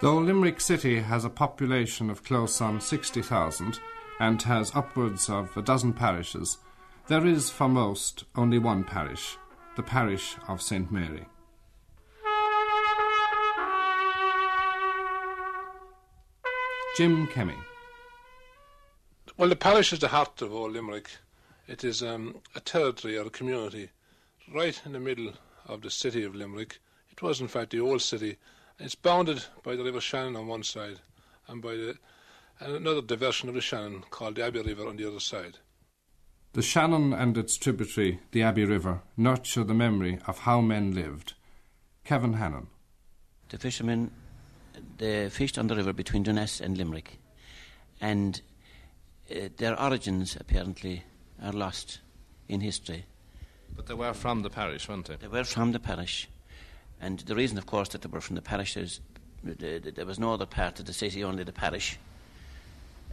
Though Limerick City has a population of close on 60,000 and has upwards of a dozen parishes, there is for most only one parish, the parish of St Mary. Jim Kemmy. Well, the parish is the heart of old Limerick. It is um, a territory or a community right in the middle of the city of Limerick. It was, in fact, the old city. It's bounded by the River Shannon on one side and by the, and another diversion of the Shannon called the Abbey River on the other side. The Shannon and its tributary, the Abbey River, nurture the memory of how men lived. Kevin Hannon. The fishermen they fished on the river between Doonass and Limerick, and uh, their origins apparently are lost in history. But they were from the parish, weren't they? They were from the parish, and the reason, of course, that they were from the parish is there was no other part of the city, only the parish,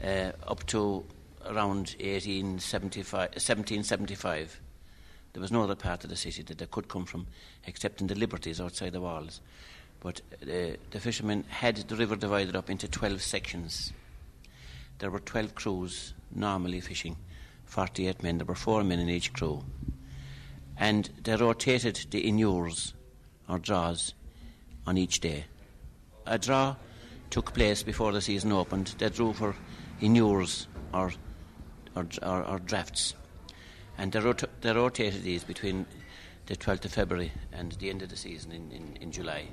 uh, up to around 1875, 1775. There was no other part of the city that they could come from, except in the liberties outside the walls. But uh, the fishermen had the river divided up into 12 sections. There were 12 crews normally fishing, 48 men. There were four men in each crew. And they rotated the inures, or draws, on each day. A draw took place before the season opened. They drew for inures, or, or, or, or drafts. And they, they rotated these between the 12th of February and the end of the season in, in, in July.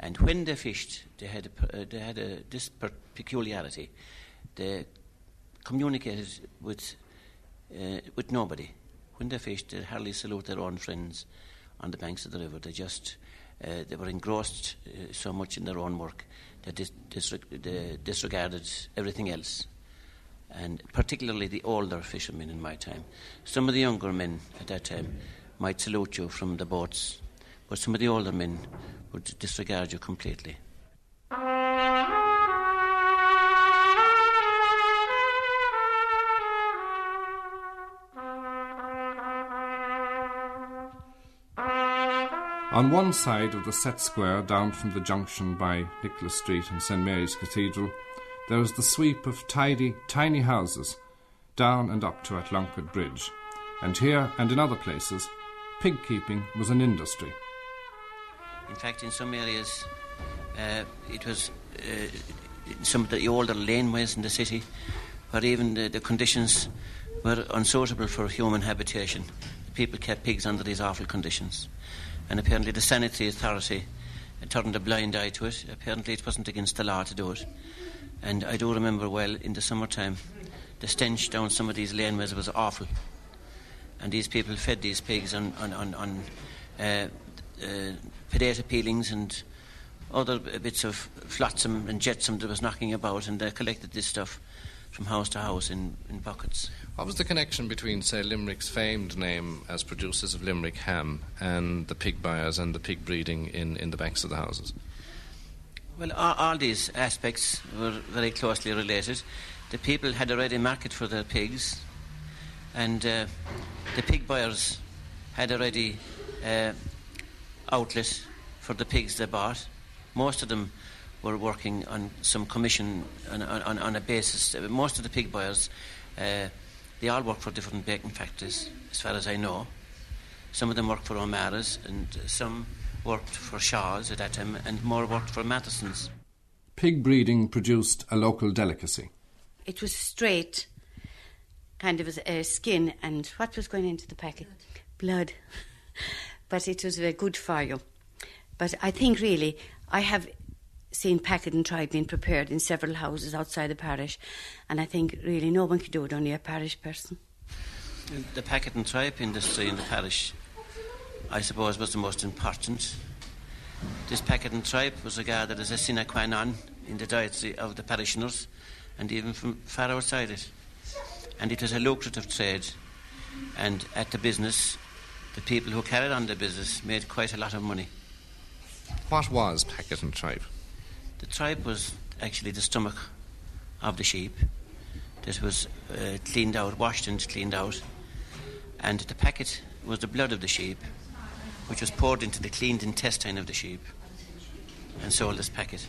And when they fished, they had a, uh, they had a, this peculiarity. They communicated with, uh, with nobody. When they fished, they hardly salute their own friends on the banks of the river. They just uh, they were engrossed uh, so much in their own work that they disregarded everything else. And particularly the older fishermen in my time. Some of the younger men at that time might salute you from the boats, but some of the older men would disregard you completely. On one side of the set square down from the junction by Nicholas Street and St Mary's Cathedral, there is the sweep of tidy, tiny houses down and up to Athlunkard Bridge. And here and in other places, pig keeping was an industry. In fact, in some areas, uh, it was uh, some of the older laneways in the city where even the, the conditions were unsuitable for human habitation. People kept pigs under these awful conditions. And apparently, the sanitary authority turned a blind eye to it. Apparently, it wasn't against the law to do it. And I do remember well in the summertime, the stench down some of these laneways was awful. And these people fed these pigs on, on, on, on uh, uh, potato peelings and other bits of flotsam and jetsam that was knocking about, and they collected this stuff from house to house in, in buckets. What was the connection between, say, Limerick's famed name as producers of Limerick ham and the pig buyers and the pig breeding in, in the banks of the houses? Well, all, all these aspects were very closely related. The people had a ready market for their pigs, and uh, the pig buyers had a ready uh, outlet for the pigs they bought. Most of them were working on some commission on, on, on a basis. Most of the pig buyers, uh, they all work for different bacon factories, as far as I know. Some of them worked for O'Mara's, and some worked for Shaw's at that time, and more worked for Matheson's. Pig breeding produced a local delicacy. It was straight, kind of a uh, skin, and what was going into the packet? Blood. Blood. but it was very good for you. But I think really, I have seen packet and tripe being prepared in several houses outside the parish, and I think really no one could do it, only a parish person. The packet and tripe industry in the parish, I suppose, was the most important. This packet and tripe was regarded as a sine qua non in the dietary of the parishioners, and even from far outside it. And it was a lucrative trade, and at the business, the people who carried on the business made quite a lot of money. What was packet and tripe? The tripe was actually the stomach of the sheep that was uh, cleaned out, washed and cleaned out. And the packet was the blood of the sheep, which was poured into the cleaned intestine of the sheep. and sold this packet.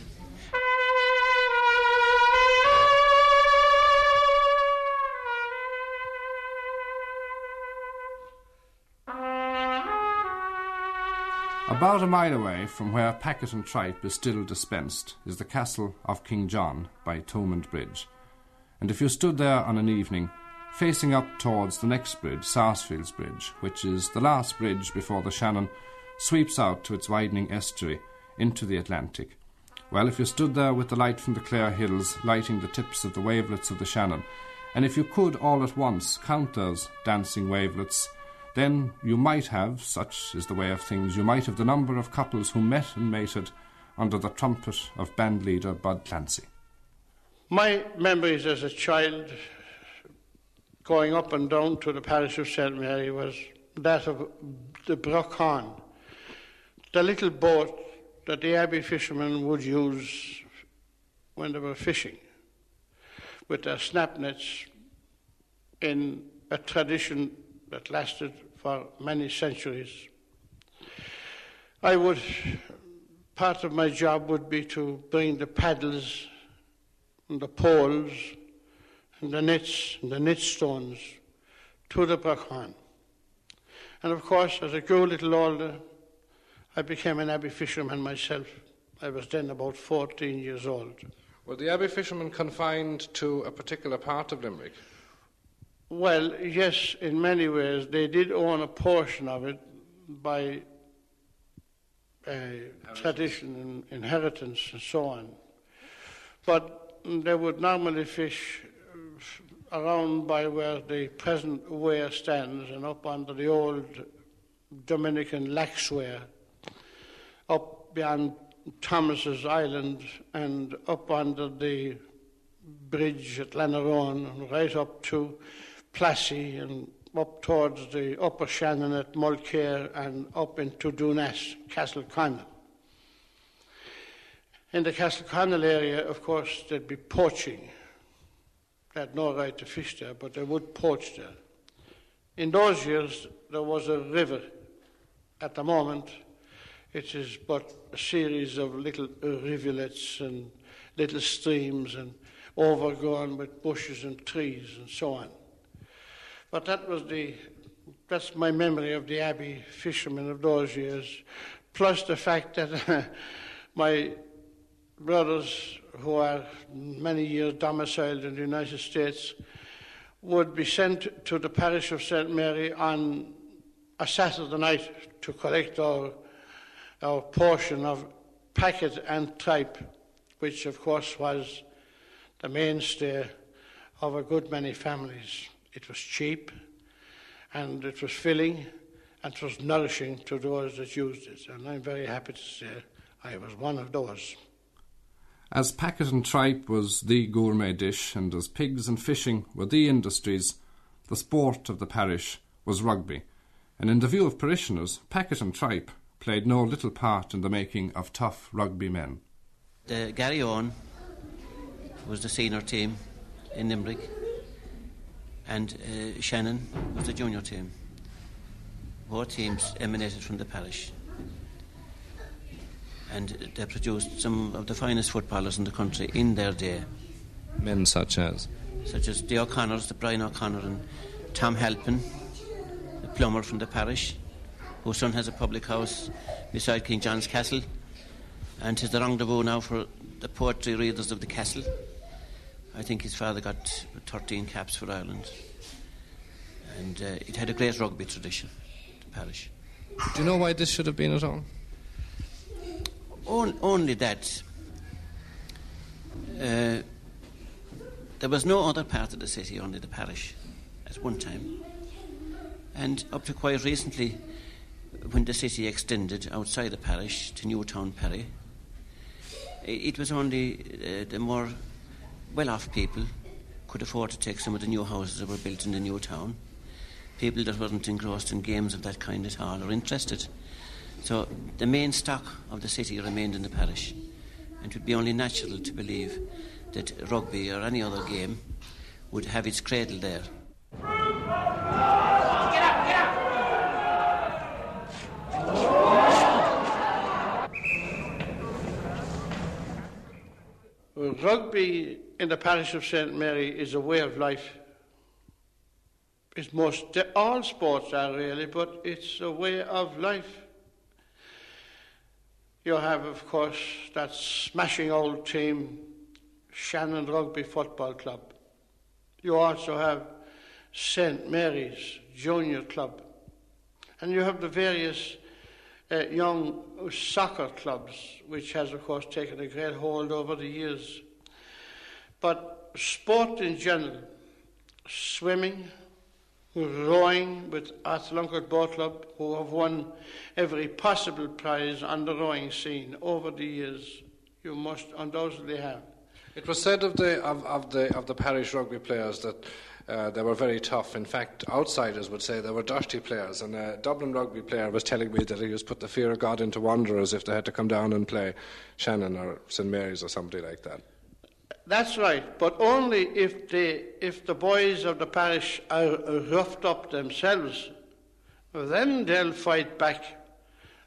About a mile away from where packet and tripe is still dispensed is the castle of King John by Thomond Bridge. And if you stood there on an evening, facing up towards the next bridge, Sarsfields Bridge, which is the last bridge before the Shannon sweeps out to its widening estuary into the Atlantic. Well, if you stood there with the light from the Clare Hills lighting the tips of the wavelets of the Shannon, and if you could all at once count those dancing wavelets, then you might have, such is the way of things, you might have the number of couples who met and mated under the trumpet of band leader Bud Clancy. My memories as a child going up and down to the parish of St. Mary was that of the Brochan, the little boat that the Abbey fishermen would use when they were fishing, with their snap nets in a tradition that lasted for many centuries. I would, part of my job would be to bring the paddles and the poles and the nets and the net stones to the Brochan. And of course, as I grew a little older, I became an abbey fisherman myself. I was then about 14 years old. Were the abbey fishermen confined to a particular part of Limerick? Well, yes, in many ways. They did own a portion of it by uh, tradition and inheritance and so on. But they would normally fish around by where the present weir stands and up under the old Dominican lax weir, up beyond Thomas's Island and up under the bridge at Lanarone, and right up to Plassey and up towards the upper Shannon at Mulcair and up into Doonass, Castle Connell. In the Castle Connell area, of course, there'd be poaching. They had no right to fish there, but they would poach there. In those years, there was a river. At the moment, it is but a series of little rivulets and little streams and overgrown with bushes and trees and so on. But that was the, that's my memory of the Abbey fishermen of those years, plus the fact that my brothers who are many years domiciled in the United States would be sent to the parish of St. Mary on a Saturday night to collect our, our portion of packet and tripe, which of course was the mainstay of a good many families. It was cheap and it was filling and it was nourishing to those that used it. And I'm very happy to say I was one of those. As packet and tripe was the gourmet dish, and as pigs and fishing were the industries, the sport of the parish was rugby. And in the view of parishioners, packet and tripe played no little part in the making of tough rugby men. The Garryowen was the senior team in Limerick, and uh, Shannon was the junior team. Both teams emanated from the parish and they produced some of the finest footballers in the country in their day. Men such as? Such as the O'Connors, the Brian O'Connor, and Tom Halpin, the plumber from the parish, whose son has a public house beside King John's Castle, and is the rendezvous now for the poetry readers of the castle. I think his father got 13 caps for Ireland. And uh, it had a great rugby tradition, the parish. Do you know why this should have been at all? only that uh, there was no other part of the city, only the parish at one time. And up to quite recently, when the city extended outside the parish to Newtown Pery, it was only uh, the more well off people could afford to take some of the new houses that were built in the new town. People that weren't engrossed in games of that kind at all or interested. So the main stock of the city remained in the parish, and it would be only natural to believe that rugby or any other game would have its cradle there. rugby in the parish of St. Mary is a way of life. It's most, all sports are really, but it's a way of life. You have, of course, that smashing old team, Shannon Rugby Football Club. You also have St. Mary's Junior Club. And you have the various uh, young soccer clubs, which has, of course, taken a great hold over the years. But sport in general, swimming, rowing with Athlunkard Boat Club, who have won every possible prize on the rowing scene over the years, you must undoubtedly have. It was said of the of, of the of the parish rugby players that uh, they were very tough. In fact, outsiders would say they were dirty players. And a Dublin rugby player was telling me that he was put the fear of God into wanderers if they had to come down and play Shannon or St Mary's or somebody like that. That's right, but only if the if the boys of the parish are roughed up themselves, then they'll fight back,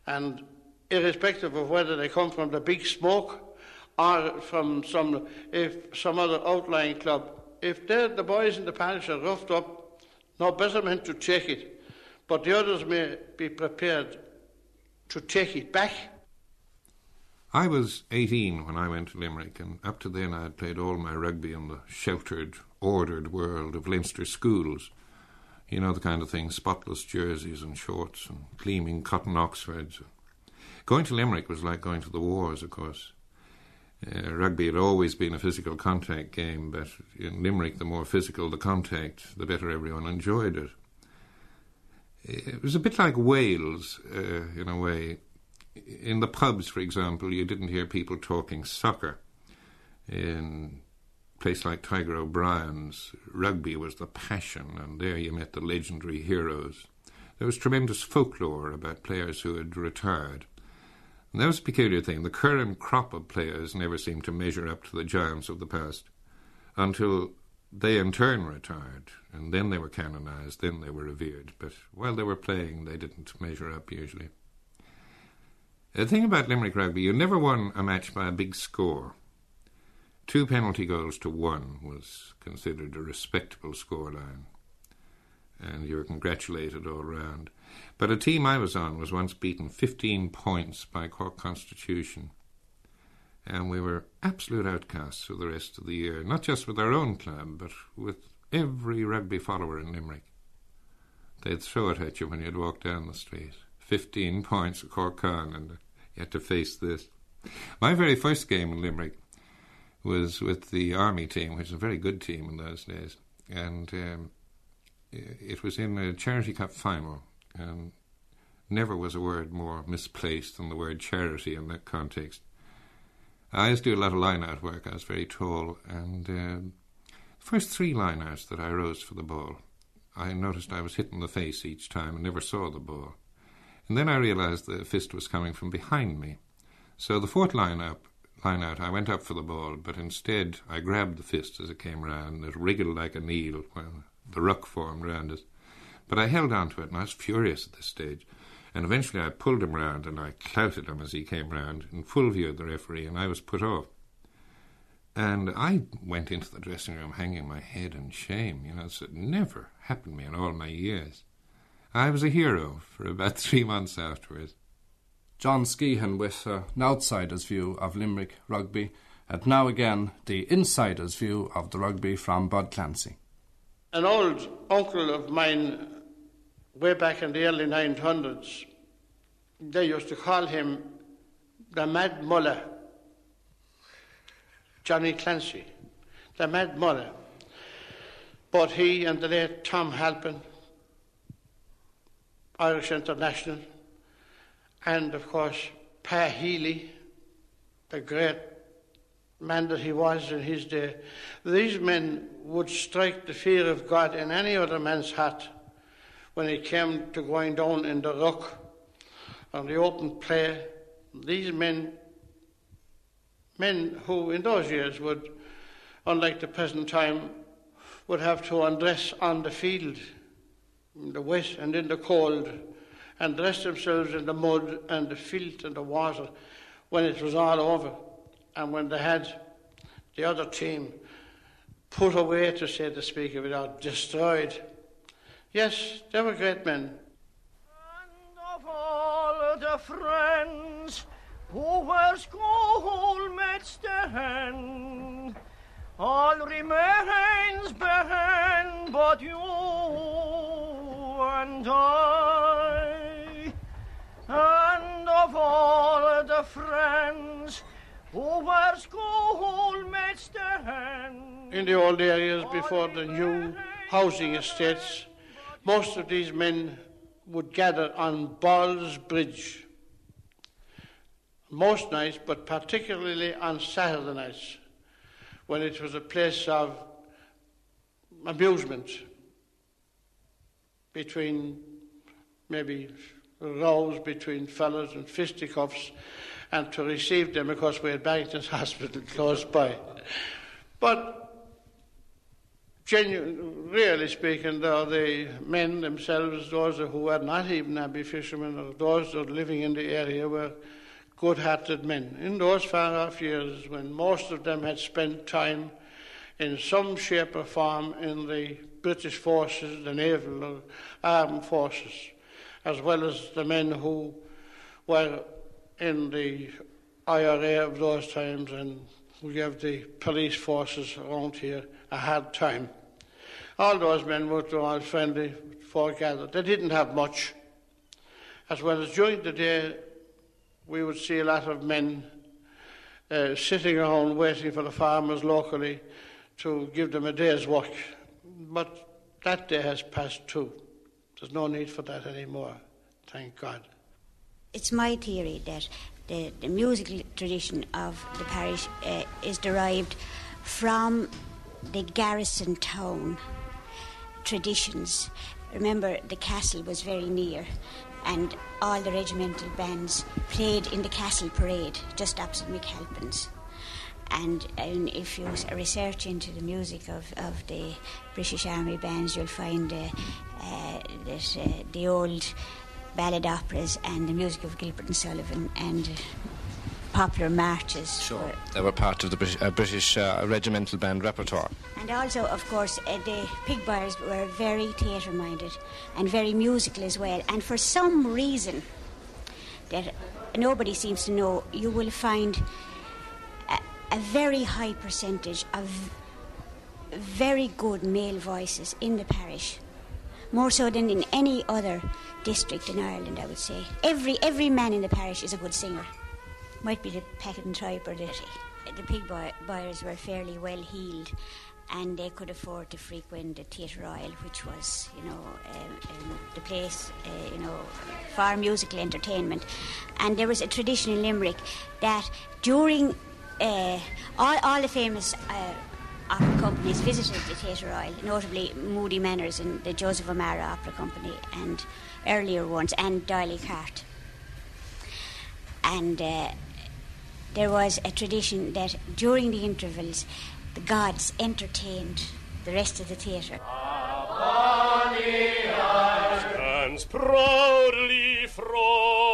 and irrespective of whether they come from the big smoke or from some if some other outlying club, if the boys in the parish are roughed up, no better men to take it, but the others may be prepared to take it back. I was 18 when I went to Limerick, and up to then I had played all my rugby in the sheltered, ordered world of Leinster schools. You know the kind of thing spotless jerseys and shorts and gleaming cotton Oxfords. Going to Limerick was like going to the wars, of course. Uh, rugby had always been a physical contact game, but in Limerick, the more physical the contact, the better everyone enjoyed it. It was a bit like Wales, uh, in a way. In the pubs, for example, you didn't hear people talking soccer. In a place like Tiger O'Brien's, rugby was the passion, and there you met the legendary heroes. There was tremendous folklore about players who had retired. And that was a peculiar thing. The current crop of players never seemed to measure up to the giants of the past until they in turn retired, and then they were canonized, then they were revered. But while they were playing, they didn't measure up usually. The thing about Limerick rugby, you never won a match by a big score. Two penalty goals to one was considered a respectable scoreline, and you were congratulated all round. But a team I was on was once beaten 15 points by Cork Constitution. And we were absolute outcasts for the rest of the year, not just with our own club, but with every rugby follower in Limerick. They'd throw it at you when you'd walk down the street. 15 points at Cork and you had to face this. My very first game in Limerick was with the Army team, which was a very good team in those days. And um, it was in a Charity Cup final and never was a word more misplaced than the word charity in that context. I used to do a lot of line out work. I was very tall, and uh, the first three line outs that I rose for the ball, I noticed I was hit in the face each time and never saw the ball. And then I realized the fist was coming from behind me. So the fourth line up, line out, I went up for the ball, but instead I grabbed the fist as it came round. It wriggled like a needle while the ruck formed round us. But I held on to it, and I was furious at this stage. And eventually I pulled him round and I clouted him as he came round in full view of the referee, and I was put off. And I went into the dressing room hanging my head in shame. You know, it never happened to me in all my years. I was a hero for about three months afterwards. John Skehan with uh, an outsider's view of Limerick rugby, and now again the insider's view of the rugby from Bud Clancy. An old uncle of mine, way back in the early 900s, they used to call him the Mad Muller, Johnny Clancy, the Mad Muller. But he and the late Tom Halpin, Irish International, and of course Pa Healy, the great man that he was in his day, these men would strike the fear of God in any other man's heart when it came to going down in the ruck on the open play. These men, men who in those years would, unlike the present time, would have to undress on the field, in the wet and in the cold, and dressed themselves in the mud and the filth and the water when it was all over and when they had the other team put away, to say the speaker, without destroyed. Yes, they were great men. And of all the friends who were schoolmates then, all remains behind but you and I. And of all the friends who were schoolmates then, In the old areas before the new housing estates, most of these men would gather on Baal's Bridge. Most nights, but particularly on Saturday nights, when it was a place of amusement between maybe rows between fellows and fisticuffs, and to receive them, because we had Barrington's Hospital close by. But genuine, really speaking, though, the men themselves, those who were not even abbey fishermen, or those who were living in the area, were good hearted men. In those far off years, when most of them had spent time in some shape or form in the British forces, the naval armed forces, as well as the men who were in the IRA of those times and we gave the police forces around here a hard time. All those men were all friendly, foregathered. They didn't have much. As well as during the day, we would see a lot of men uh, sitting around waiting for the farmers locally to give them a day's work. But that day has passed too. There's no need for that anymore, thank God. It's my theory that the, the musical tradition of the parish uh, is derived from the garrison town traditions. Remember, the castle was very near, and all the regimental bands played in the castle parade just opposite McAlpin's. And, and if you research into the music of, of the British Army bands, you'll find uh, uh, that uh, the old ballad operas and the music of Gilbert and Sullivan and popular marches. Sure. were- They were part of the British, uh, British uh, regimental band repertoire. And also, of course, uh, the pig buyers were very theatre minded and very musical as well. And for some reason that nobody seems to know, you will find a, very high percentage of very good male voices in the parish. More so than in any other district in Ireland, I would say. Every, every man in the parish is a good singer. Might be the packet and tripe or the, the pig buy, buyers were fairly well heeled and they could afford to frequent the Theatre Royal, which was, you know, um, um, the place, uh, you know, for musical entertainment. And there was a tradition in Limerick that during uh, all, all the famous uh, opera companies visited the Theatre Royal, notably Moody Manners and the Joseph O'Mara Opera Company and earlier ones, and D'Oyly Carte. And uh, there was a tradition that during the intervals, the gods entertained the rest of the theatre. stands proudly from,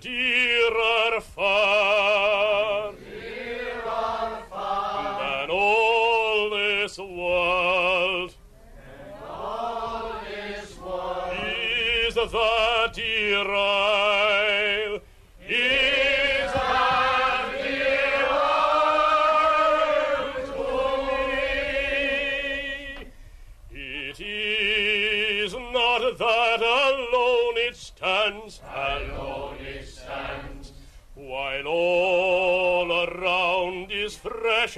The dearer far, than all this world, is the dear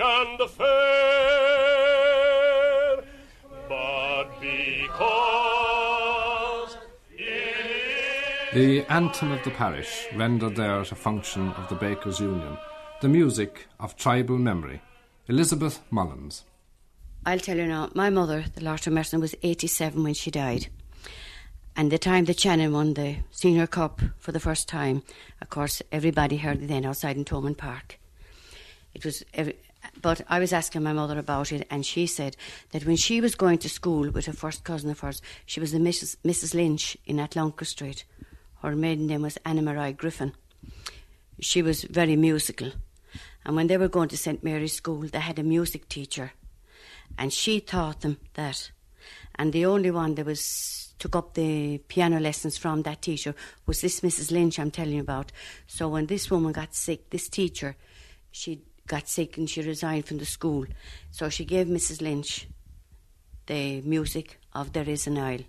and fair, but because it The anthem of the parish rendered there at a function of the Bakers' Union, the music of tribal memory. Elizabeth Mullins. I'll tell you now, my mother, the Lord of Mercy, was 87 when she died. And the time the Shannon won the Senior Cup for the first time, of course, everybody heard it then outside in Thomond Park. It was, every, But I was asking my mother about it, and she said that when she was going to school with her first cousin of hers, she was the Mrs. Mrs. Lynch in Athlunkard Street. Her maiden name was Anna Marie Griffin. She was very musical. And when they were going to St. Mary's School, they had a music teacher. And she taught them that. And the only one that was took up the piano lessons from that teacher was this Mrs. Lynch I'm telling you about. So when this woman got sick, this teacher, she got sick and she resigned from the school. So she gave Mrs. Lynch the music of There Is an Isle.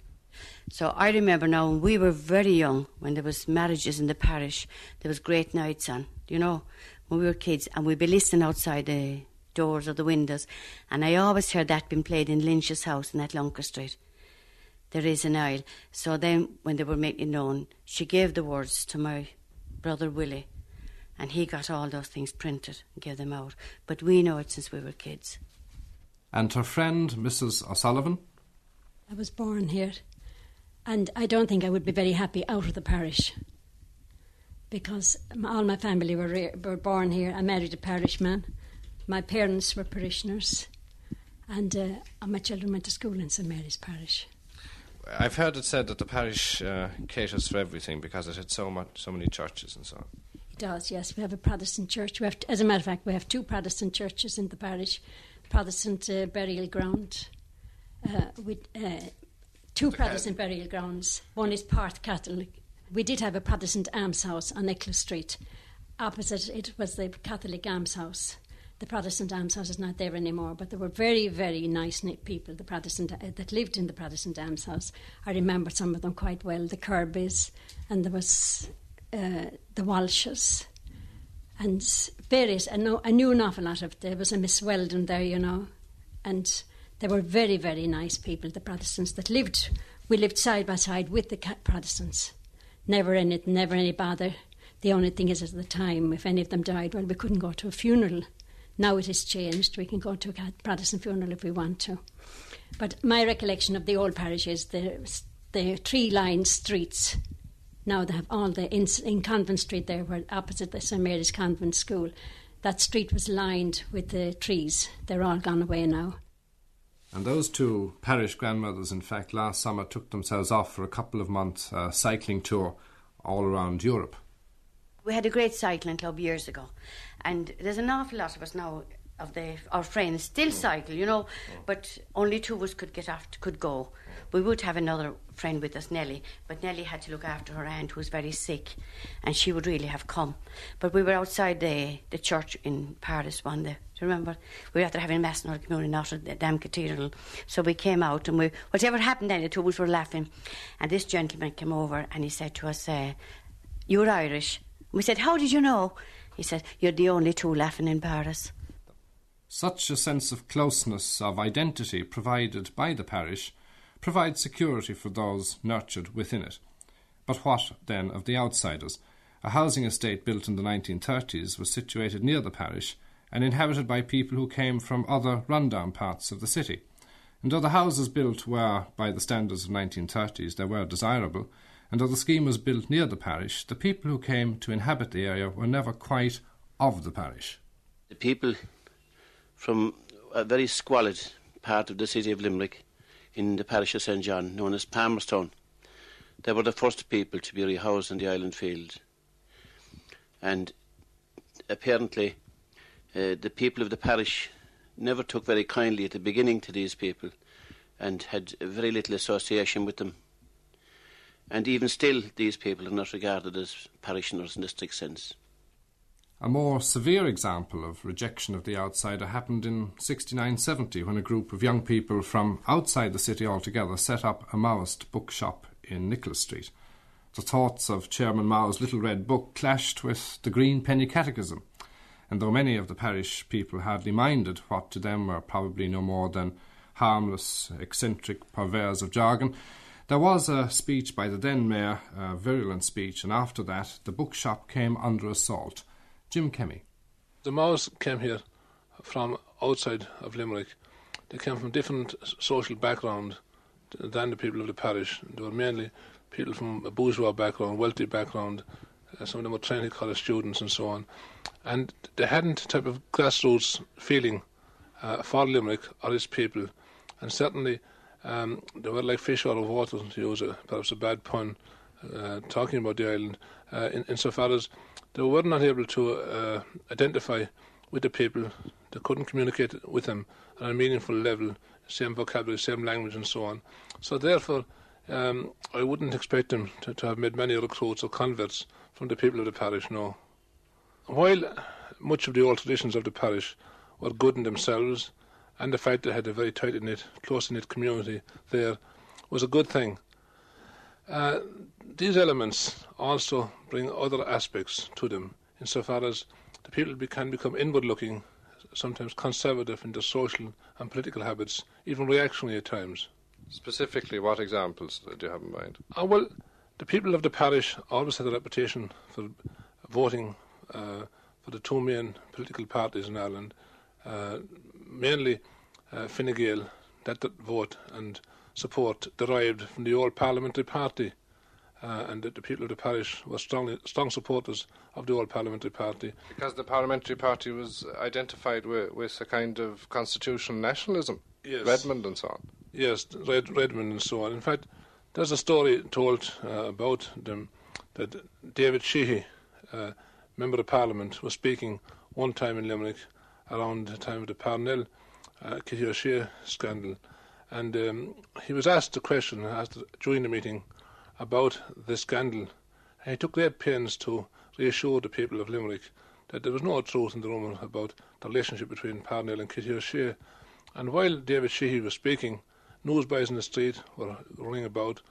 So I remember now when we were very young, when there was marriages in the parish, there was great nights on, you know, when we were kids, and we'd be listening outside the doors or the windows, and I always heard that being played in Lynch's house in Athlunkard Street. There is an isle. So then, when they were making known, she gave the words to my brother Willie, and he got all those things printed and gave them out. But we know it since we were kids. And her friend, Mrs. O'Sullivan? I was born here, and I don't think I would be very happy out of the parish because all my family were, re- were born here. I married a parishman. My parents were parishioners, and uh, my children went to school in St Mary's Parish. I've heard it said that the parish uh, caters for everything because it had so much, so many churches and so on. Does, yes. We have a Protestant church. We have, t- as a matter of fact, we have two Protestant churches in the parish Protestant uh, burial ground. Uh, with uh, two Protestant burial grounds. One is part Catholic. We did have a Protestant almshouse on Nicholas Street. Opposite it was the Catholic almshouse. The Protestant almshouse is not there anymore, but there were very, very nice people. The Protestant uh, that lived in the Protestant almshouse. I remember some of them quite well. The Kirbys, and there was uh, the Walshes, and various. I know I knew an awful lot of. There was a Miss Weldon there, you know, and they were very, very nice people. The Protestants that lived, we lived side by side with the Protestants. Never any, never any bother. The only thing is, at the time, if any of them died, well, we couldn't go to a funeral. Now it has changed. We can go to a Protestant funeral if we want to. But my recollection of the old parish is the the tree-lined streets. Now they have all the in, in Convent Street there, where opposite the St Mary's Convent School. That street was lined with the trees. They're all gone away now. And those two parish grandmothers, in fact, last summer took themselves off for a couple of months uh, cycling tour all around Europe. We had a great cycling club years ago, and there's an awful lot of us now of the our friends still mm. cycle, you know, mm. but only two of us could get off, could go. Mm. We would have another friend with us, Nellie, but Nellie had to look after her aunt who was very sick, and she would really have come. But we were outside the the church in Paris one day. Do you remember? We were after having a mass in our community, not at the Dam Cathedral. So we came out, and we whatever happened then, the two of us were laughing, and this gentleman came over and he said to us, uh, "You're Irish." We said, How did you know? He said, You're the only two laughing in Paris. Such a sense of closeness of identity provided by the parish provides security for those nurtured within it. But what, then, of the outsiders? A housing estate built in the 1930s was situated near the parish and inhabited by people who came from other rundown parts of the city. And though the houses built were, by the standards of 1930s, they were desirable, and though the scheme was built near the parish, the people who came to inhabit the area were never quite of the parish. The people from a very squalid part of the city of Limerick in the parish of St John, known as Palmerstown, they were the first people to be rehoused in the island field. And apparently, uh, the people of the parish never took very kindly at the beginning to these people and had very little association with them. And even still, these people are not regarded as parishioners in the strict sense. A more severe example of rejection of the outsider happened in 6970 when a group of young people from outside the city altogether set up a Maoist bookshop in Nicholas Street. The thoughts of Chairman Mao's Little Red Book clashed with the Green Penny Catechism, and though many of the parish people hardly minded what to them were probably no more than harmless, eccentric purveyors of jargon, there was a speech by the then mayor, a virulent speech, and after that the bookshop came under assault. Jim Kemmy. The Maos came here from outside of Limerick. They came from different social background than the people of the parish. They were mainly people from a bourgeois background, wealthy background, Uh, some of them were Trinity College students and so on. And they hadn't type of grassroots feeling uh, for Limerick or its people. And certainly um, they were like fish out of water, to use a, perhaps a bad pun, uh, talking about the island, uh, in, insofar as they were not able to uh, identify with the people, they couldn't communicate with them on a meaningful level, same vocabulary, same language, and so on. So, therefore, um, I wouldn't expect them to, to have made many recruits or converts from the people of the parish, no. While much of the old traditions of the parish were good in themselves, and the fact they had a very tight knit, close knit community there was a good thing. Uh, these elements also bring other aspects to them, insofar as the people can become inward looking, sometimes conservative in their social and political habits, even reactionary at times. Specifically, what examples do you have in mind? Uh, well, the people of the parish always had a reputation for voting uh, for the two main political parties in Ireland, uh, mainly uh, Fine Gael, that, that vote and support derived from the old parliamentary party, uh, and that the people of the parish were strongly, strong supporters of the old parliamentary party. Because the parliamentary party was identified with, with a kind of constitutional nationalism, Yes. Redmond and so on. Yes, Red, Redmond and so on. In fact, there's a story told uh, about them that David Sheehy, uh, member of Parliament, was speaking one time in Limerick around the time of the Parnell uh, Kitty O'Shea scandal, and um, he was asked a question asked during the meeting about the scandal. And he took great pains to reassure the people of Limerick that there was no truth in the rumour about the relationship between Parnell and Kitty O'Shea. And while David Sheehy was speaking, newsboys in the street were running about,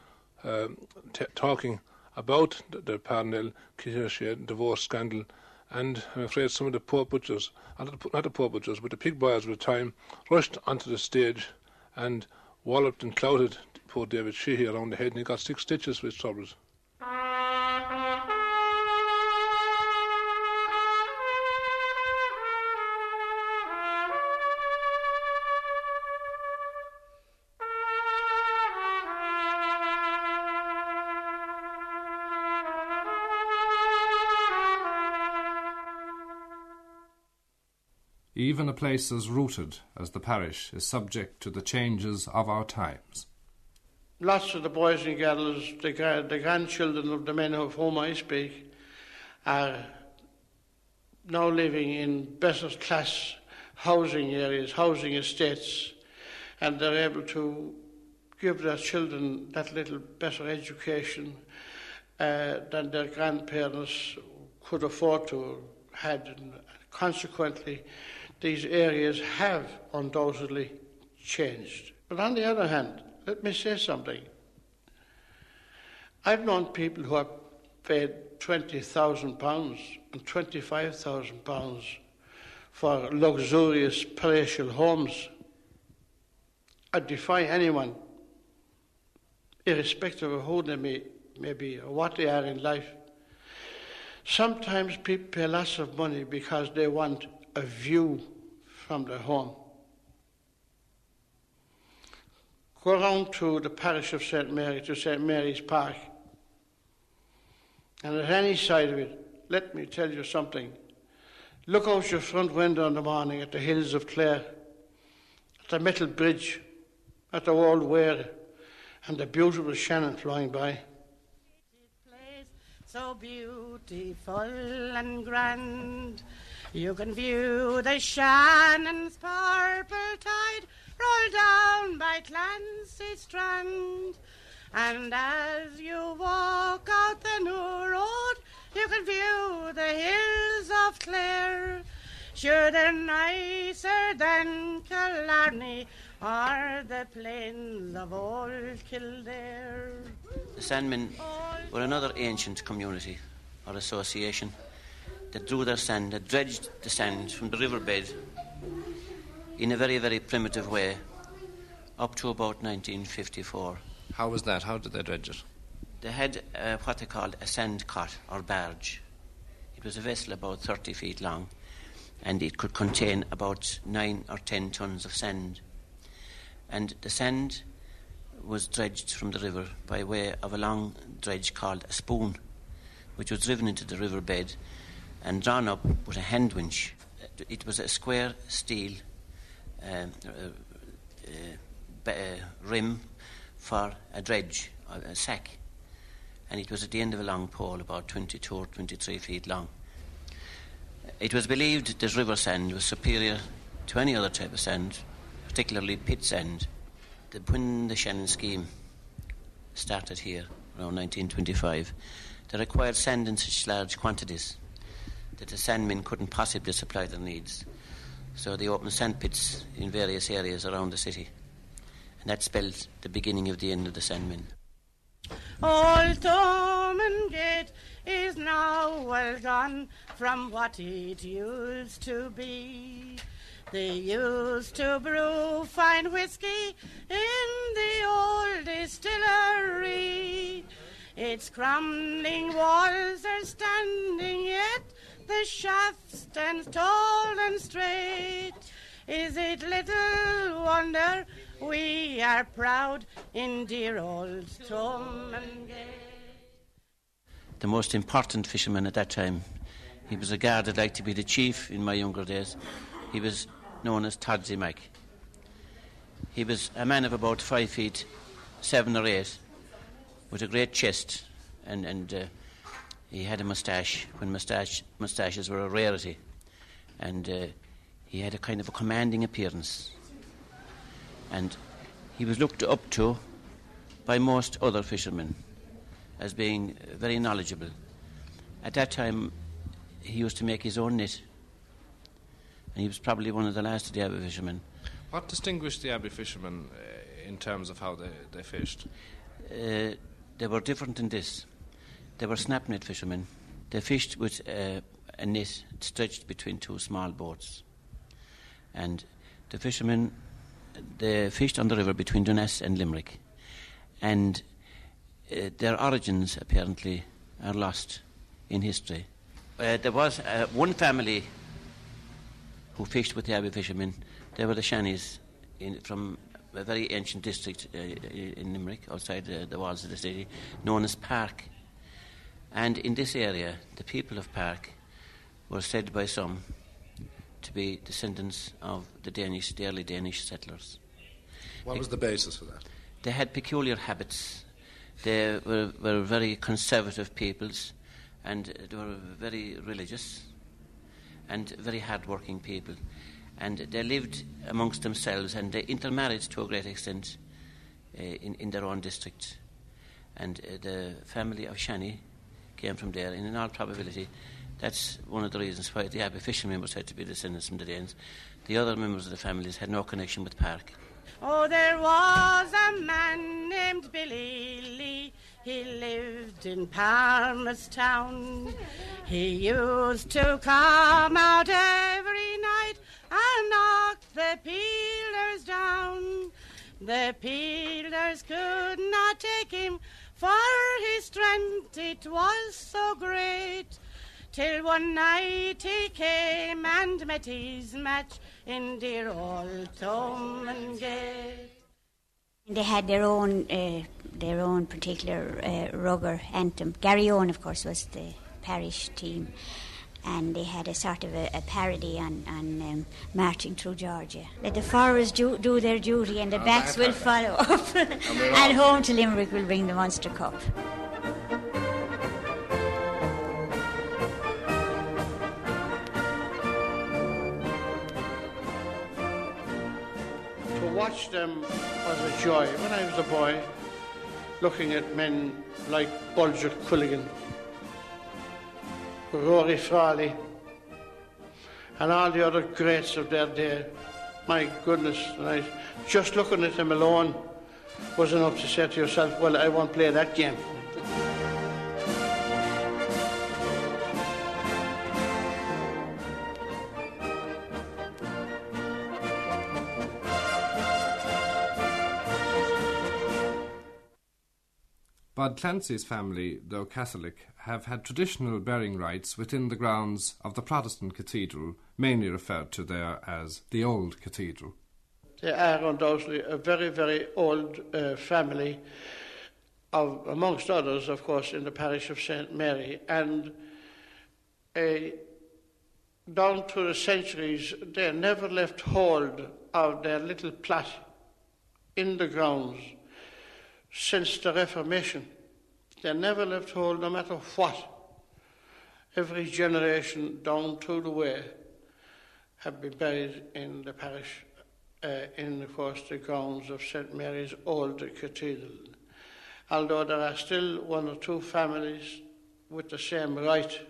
um, t- talking about the, the Parnell Kitty O'Shea divorce scandal. And I'm afraid some of the poor butchers, not the poor butchers, but the pig buyers of the time, rushed onto the stage and walloped and clouted poor David Sheehy around the head, and he got six stitches his troubles. Even a place as rooted as the parish is subject to the changes of our times. Lots of the boys and girls, the, the grandchildren of the men of whom I speak, are now living in better class housing areas, housing estates, and they're able to give their children that little better education uh, than their grandparents could afford to have had. And consequently, these areas have undoubtedly changed. But on the other hand, let me say something. I've known people who have paid £20,000 and £25,000 for luxurious palatial homes. I defy anyone, irrespective of who they may, may be or what they are in life. Sometimes people pay lots of money because they want a view from their home. Go around to the parish of St. Mary, to St. Mary's Park, and at any side of it, let me tell you something. Look out your front window in the morning at the hills of Clare, at the metal bridge, at the old weir, and the beautiful Shannon flying by. so beautiful and grand. You can view the Shannon's purple tide roll down by Clancy Strand. And as you walk out the new road, you can view the hills of Clare. Sure, they're nicer than Killarney or the plains of old Kildare. The Sandmen were another ancient community or association that drew their sand, that dredged the sand from the riverbed in a very, very primitive way up to about 1954. How was that? How did they dredge it? They had uh, what they called a sand cot or barge. It was a vessel about 30 feet long and it could contain about 9 or 10 tons of sand. And the sand was dredged from the river by way of a long dredge called a spoon, which was driven into the riverbed and drawn up with a hand winch. It was a square steel um, uh, uh, uh, rim for a dredge, a, sack, and it was at the end of a long pole, about 22 or 23 feet long. It was believed that river sand was superior to any other type of sand, particularly pit sand. The, when the Shannon scheme started here around 1925, they required sand in such large quantities that the sandmen couldn't possibly supply their needs. So they opened sand pits in various areas around the city. And that spelled the beginning of the end of the sandmen. Old Gate is now well gone from what it used to be. They used to brew fine whiskey in the old distillery. Its crumbling walls are standing yet, the shaft stands tall and straight. Is it little wonder we are proud in dear old Thomondgate? The most important fisherman at that time, he was regarded like to be the chief in my younger days. He was known as Todsy Mac. He was a man of about five feet seven or eight, with a great chest, and, and uh, he had a moustache when moustache, moustaches were a rarity, and uh, he had a kind of a commanding appearance. And he was looked up to by most other fishermen as being very knowledgeable. At that time, he used to make his own net, and he was probably one of the last of the Abbey fishermen. What distinguished the Abbey fishermen uh, in terms of how they, they fished? Uh, they were different in this. They were snap net fishermen. They fished with uh, a net stretched between two small boats. And the fishermen, they fished on the river between Doonass and Limerick. And uh, their origins, apparently, are lost in history. Uh, there was uh, one family who fished with the Abbey fishermen. They were the Shannies in, from a very ancient district uh, in Limerick, outside the, the walls of the city, known as Park. And in this area, the people of Park were said by some to be descendants of the Danish, the early Danish settlers. What was the basis for that? They had peculiar habits. They were, were very conservative peoples, and they were very religious and very hard-working people. And they lived amongst themselves, and they intermarried to a great extent uh, in, in their own district. And uh, the family of Shani came from there, and in all probability, that's one of the reasons why the Abbey fishermen were said to be descendants from the Danes. The other members of the families had no connection with Park. Oh, there was a man named Billy Lee. He lived in Palmerstown. He used to come out every night and knock the peelers down. The peelers could not take him, for his strength it was so great. Till one night he came and met his match in dear old Thomondgate. They had their own, uh, their own particular uh, rugger anthem. Garryowen, of course, was the parish team, and they had a sort of a, a parody on, on um, marching through Georgia. Let the forwards do, do their duty, and the backs will follow up, and home to Limerick will bring the Munster Cup. To watch them was a joy. When I was a boy, looking at men like Bulger Quilligan, Rory Frawley, and all the other greats of their day, my goodness, just looking at them alone was enough to say to yourself, well, I won't play that game. Bud Clancy's family, though Catholic, have had traditional bearing rights within the grounds of the Protestant cathedral, mainly referred to there as the Old Cathedral. They are undoubtedly a very, very old uh, family. of, amongst others, of course, in the parish of St. Mary. And down through the centuries, they never left hold of their little plot in the grounds since the Reformation. They never left hold, no matter what. Every generation down through the way have been buried in the parish, uh, in, of course, the grounds of St. Mary's Old Cathedral. Although there are still one or two families with the same right,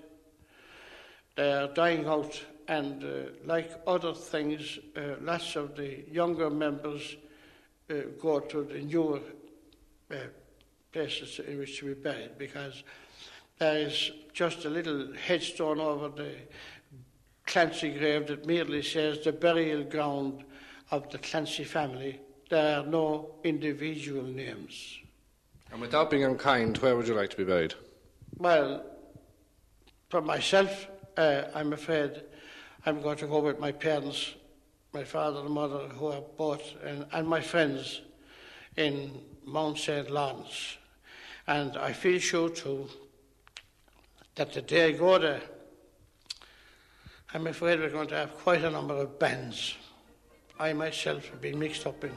they are dying out, and uh, like other things, uh, lots of the younger members uh, go to the newer uh, places in which to be buried because there is just a little headstone over the Clancy grave that merely says the burial ground of the Clancy family. There are no individual names. And without being unkind, where would you like to be buried? Well, for myself, uh, I'm afraid I'm going to go with my parents, my father and mother, who are both, and, and my friends in Mount St. Lawrence. And I feel sure too that the day I go there, I'm afraid we're going to have quite a number of bands. I myself have been mixed up in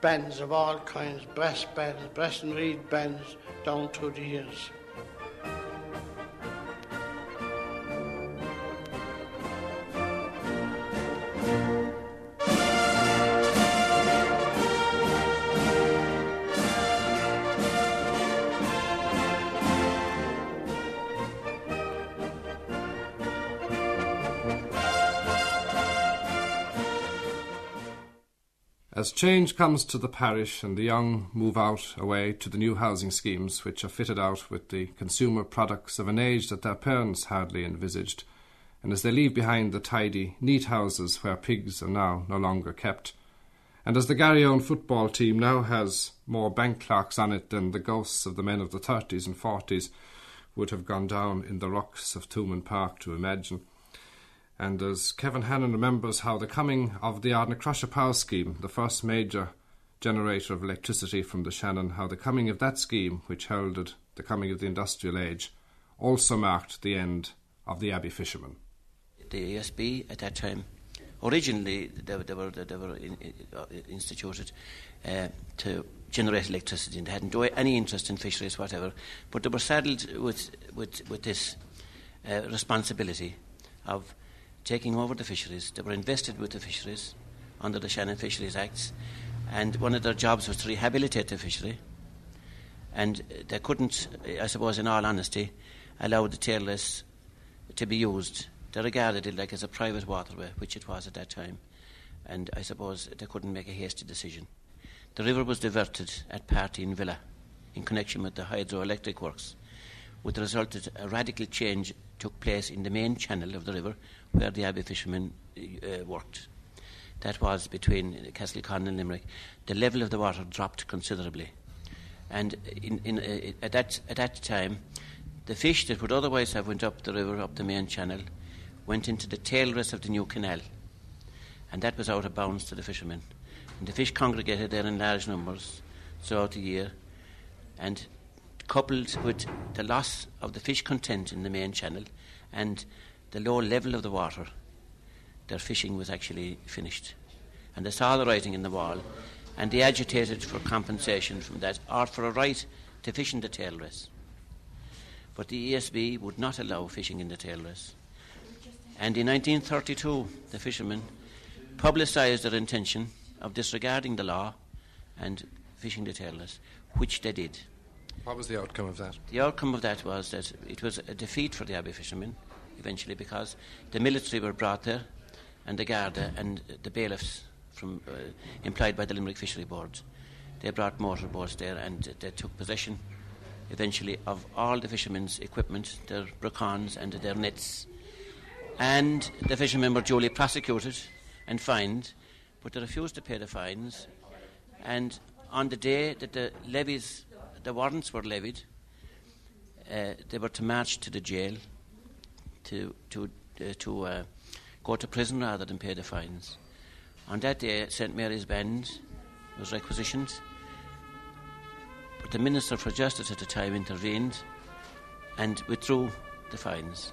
bands of all kinds, brass bands, brass and reed bands, down through the years. As change comes to the parish and the young move out away to the new housing schemes, which are fitted out with the consumer products of an age that their parents hardly envisaged, and as they leave behind the tidy, neat houses where pigs are now no longer kept, and as the Garryowen football team now has more bank clerks on it than the ghosts of the men of the thirties and forties would have gone down in the rocks of Thomond Park to imagine. And as Kevin Hannon remembers how the coming of the Ardnacrusha Power Scheme, the first major generator of electricity from the Shannon, how the coming of that scheme, which heralded the coming of the industrial age, also marked the end of the Abbey fishermen. The ESB at that time, originally they, they were, they were in, uh, instituted uh, to generate electricity and they hadn't any interest in fisheries whatever, but they were saddled with, with, with this uh, responsibility of taking over the fisheries. They were invested with the fisheries under the Shannon Fisheries Acts, and one of their jobs was to rehabilitate the fishery. And they couldn't, I suppose, in all honesty, allow the tailrace to be used. They regarded it like as a private waterway, which it was at that time, and I suppose they couldn't make a hasty decision. The river was diverted at Parteen Villa in connection with the hydroelectric works, with the result that a radical change took place in the main channel of the river where the Abbey fishermen uh, worked. That was between Castleconnell and Limerick. The level of the water dropped considerably. And in, in, uh, at, that, at that time, the fish that would otherwise have went up the river, up the main channel, went into the tailrace of the new canal. And that was out of bounds to the fishermen. And the fish congregated there in large numbers throughout the year. And coupled with the loss of the fish content in the main channel and the low level of the water, their fishing was actually finished. And they saw the writing in the wall, and they agitated for compensation from that, or for a right to fish in the tail race. But the ESB would not allow fishing in the tail race. And in 1932, the fishermen publicised their intention of disregarding the law and fishing the tail race, which they did. What was the outcome of that? The outcome of that was that it was a defeat for the Abbey fishermen eventually because the military were brought there and the Garda and the bailiffs from, uh, employed by the Limerick Fishery Board. They brought motorboats there and they took possession eventually of all the fishermen's equipment, their bracons and their nets. And the fishermen were duly prosecuted and fined, but they refused to pay the fines. And on the day that the levies, the warrants were levied, uh, they were to march to the jail to to uh, to uh, go to prison rather than pay the fines. On that day, St Mary's Band was requisitioned, but the Minister for Justice at the time intervened and withdrew the fines.